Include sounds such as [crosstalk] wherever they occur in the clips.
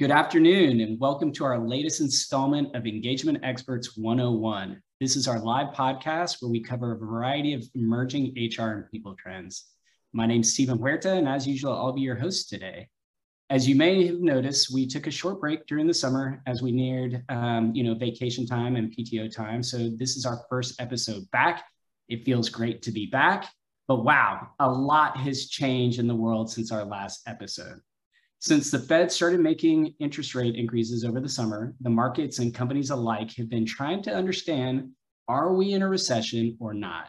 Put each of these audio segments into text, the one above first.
Good afternoon, and welcome to our latest installment of Engagement Experts 101. This is our live podcast where we cover a variety of emerging HR and people trends. My name is Stephen Huerta, and as usual, I'll be your host today. As you may have noticed, we took a short break during the summer as we neared, um, you know, vacation time and PTO time. So this is our first episode back. It feels great to be back, but wow, a lot has changed in the world since our last episode. Since the Fed started making interest rate increases over the summer, the markets and companies alike have been trying to understand are we in a recession or not?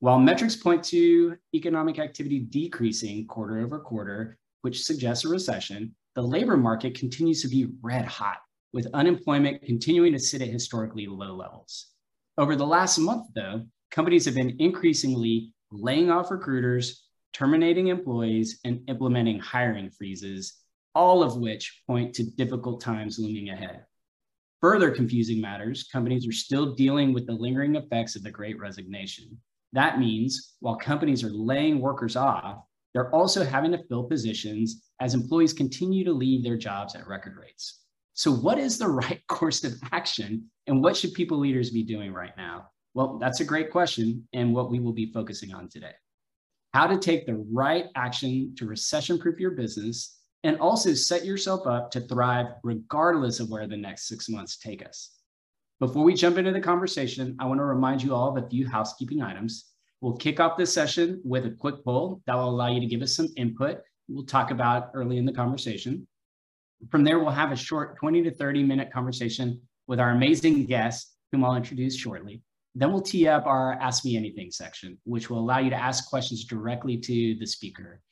While metrics point to economic activity decreasing quarter over quarter, which suggests a recession, the labor market continues to be red hot, with unemployment continuing to sit at historically low levels. Over the last month, though, companies have been increasingly laying off recruiters, terminating employees, and implementing hiring freezes, all of which point to difficult times looming ahead. Further confusing matters, companies are still dealing with the lingering effects of the great resignation. That means while companies are laying workers off, they're also having to fill positions as employees continue to leave their jobs at record rates. So, what is the [laughs] right course of action and what should people leaders be doing right now? Well, that's a great question and what we will be focusing on today how to take the right action to recession proof your business, and also set yourself up to thrive regardless of where the next six months take us. Before we jump into the conversation, I want to remind you all of a few housekeeping items. We'll kick off this session with a quick poll that will allow you to give us some input. We'll talk about early in the conversation. From there, we'll have a short 20 to 30 minute conversation with our amazing guest, whom I'll introduce shortly. Then we'll tee up our Ask Me Anything section, which will allow you to ask questions directly to the speaker.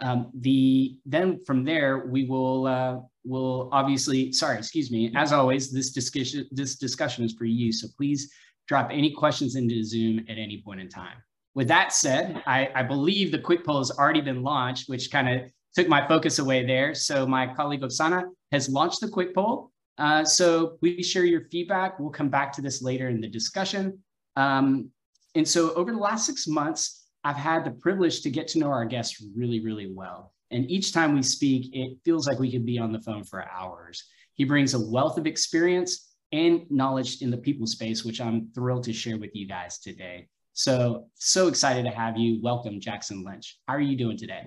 Um, the then from there we will uh, will obviously sorry excuse me as always this discussion this discussion is for you so please drop any questions into Zoom at any point in time. With that said, I, I believe the quick poll has already been launched, which kind of took my focus away there. So my colleague Oksana has launched the quick poll. Uh, so please share your feedback. We'll come back to this later in the discussion. Um, and so over the last six months, I've had the privilege to get to know our guests really, really well. And each time we speak, it feels like we could be on the phone for hours. He brings a wealth of experience and knowledge in the people space, which I'm thrilled to share with you guys today. So, so excited to have you. Welcome, Jackson Lynch. How are you doing today?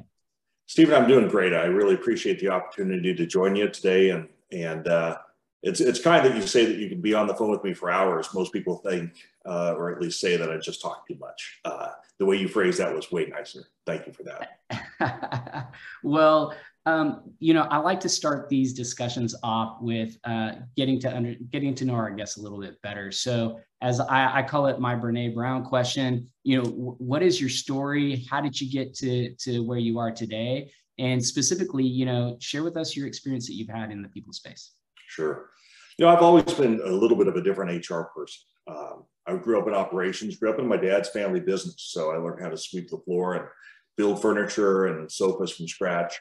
Stephen, I'm doing great. I really appreciate the opportunity to join you today and and uh, it's it's kind that you say that you can be on the phone with me for hours. Most people think, uh, or at least say that I just talk too much. Uh, the way you phrased that was way nicer. Thank you for that. [laughs] well, um, you know, I like to start these discussions off with uh, getting to under getting to know our guests a little bit better. So, as I, I call it my Brene Brown question, you know, w- what is your story? How did you get to to where you are today? And specifically, you know, share with us your experience that you've had in the people space. Sure. You know, I've always been a little bit of a different HR person. I grew up in operations, grew up in my dad's family business. So I learned how to sweep the floor and build furniture and sofas from scratch.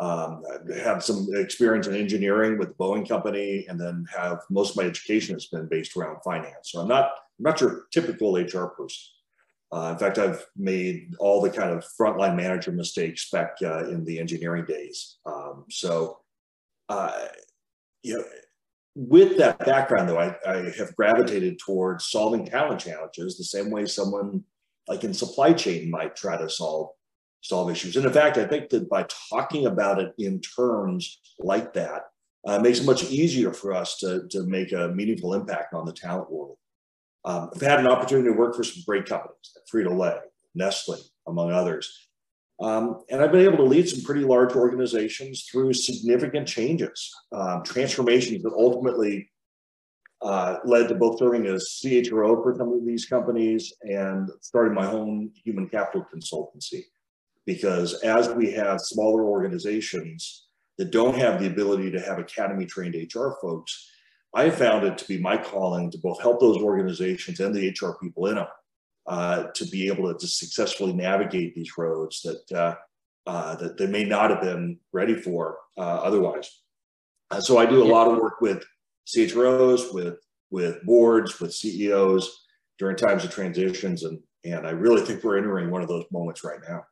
Um, I have some experience in engineering with the Boeing company, and then have most of my education has been based around finance. So I'm not I'm not your typical HR person. Uh, in fact, I've made all the kind of frontline manager mistakes back uh, in the engineering days. Um, so, uh, you know, with that background, though, I, I, have gravitated towards solving talent challenges the same way someone like in supply chain might try to solve solve issues. And in fact, I think that by talking about it in terms like that, uh, makes it much easier for us to, to make a meaningful impact on the talent world. Um, I've had an opportunity to work for some great companies, like Frito-Lay, Nestle, among others. Um, and I've been able to lead some pretty large organizations through significant changes, um, transformations that ultimately uh, led to both serving as CHRO for some of these companies and starting my own human capital consultancy. Because as we have smaller organizations that don't have the ability to have academy trained HR folks, I found it to be my calling to both help those organizations and the HR people in them uh, to be able to, to, successfully navigate these roads that uh, uh, that they may not have been ready for uh, otherwise. Uh, so I do a yeah. lot of work with CHROs, with with boards, with CEOs during times of transitions, and and I really think we're entering one of those moments right now.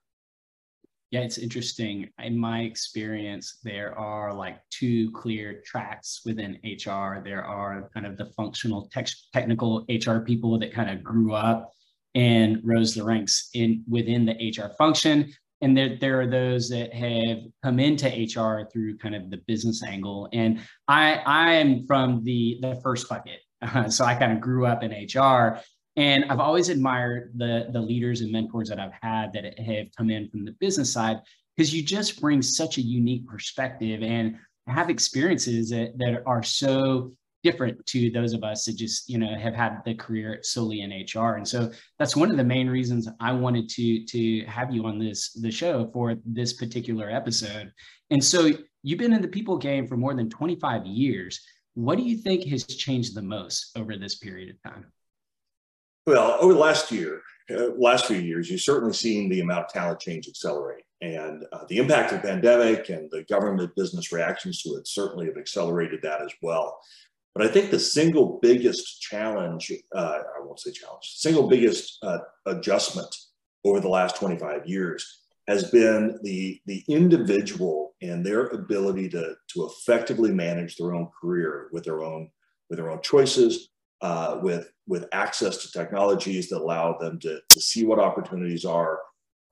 Yeah, it's interesting. In my experience, there are like two clear tracks within HR. There are kind of the functional tech, technical HR people that kind of grew up and rose the ranks in within the HR function. And there, there are those that have come into HR through kind of the business angle. And I, I am from the, the first bucket. Uh, [laughs] so I kind of grew up in HR and I've always admired the, the leaders and mentors that I've had that have come in from the business side because you just bring such a unique perspective and have experiences that, that are so different to those of us that just you know have had the career solely in HR. And so that's one of the main reasons I wanted to to have you on this the show for this particular episode. And so you've been in the people game for more than 25 years. What do you think has changed the most over this period of time? Well, over the last year, uh, last few years, you've certainly seen the amount of talent change accelerate. And uh, the impact of the pandemic and the government business reactions to it certainly have accelerated that as well. But I think the single biggest challenge, uh, I won't say challenge, single biggest uh, adjustment over the last 25 years has been the, the individual and their ability to, to effectively manage their own career with their own, with their own choices, uh, with, with access to technologies that allow them to, to see what opportunities are,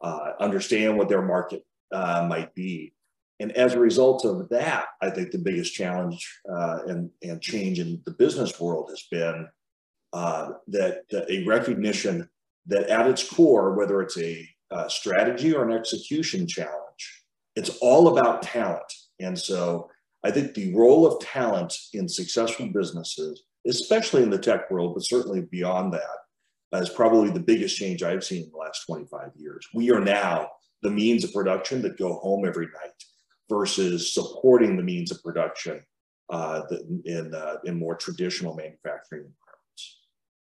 uh, understand what their market uh, might be, and as a result of that, I think the biggest challenge uh, and, and change in the business world has been uh, that, a recognition that at its core, whether it's a, a strategy or an execution challenge, it's all about talent. And so I think the role of talent in successful businesses, especially in the tech world, but certainly beyond that, is probably the biggest change I've seen in the last 25 years. We are now the means of production that go home every night versus supporting the means of production uh, in, uh, in more traditional manufacturing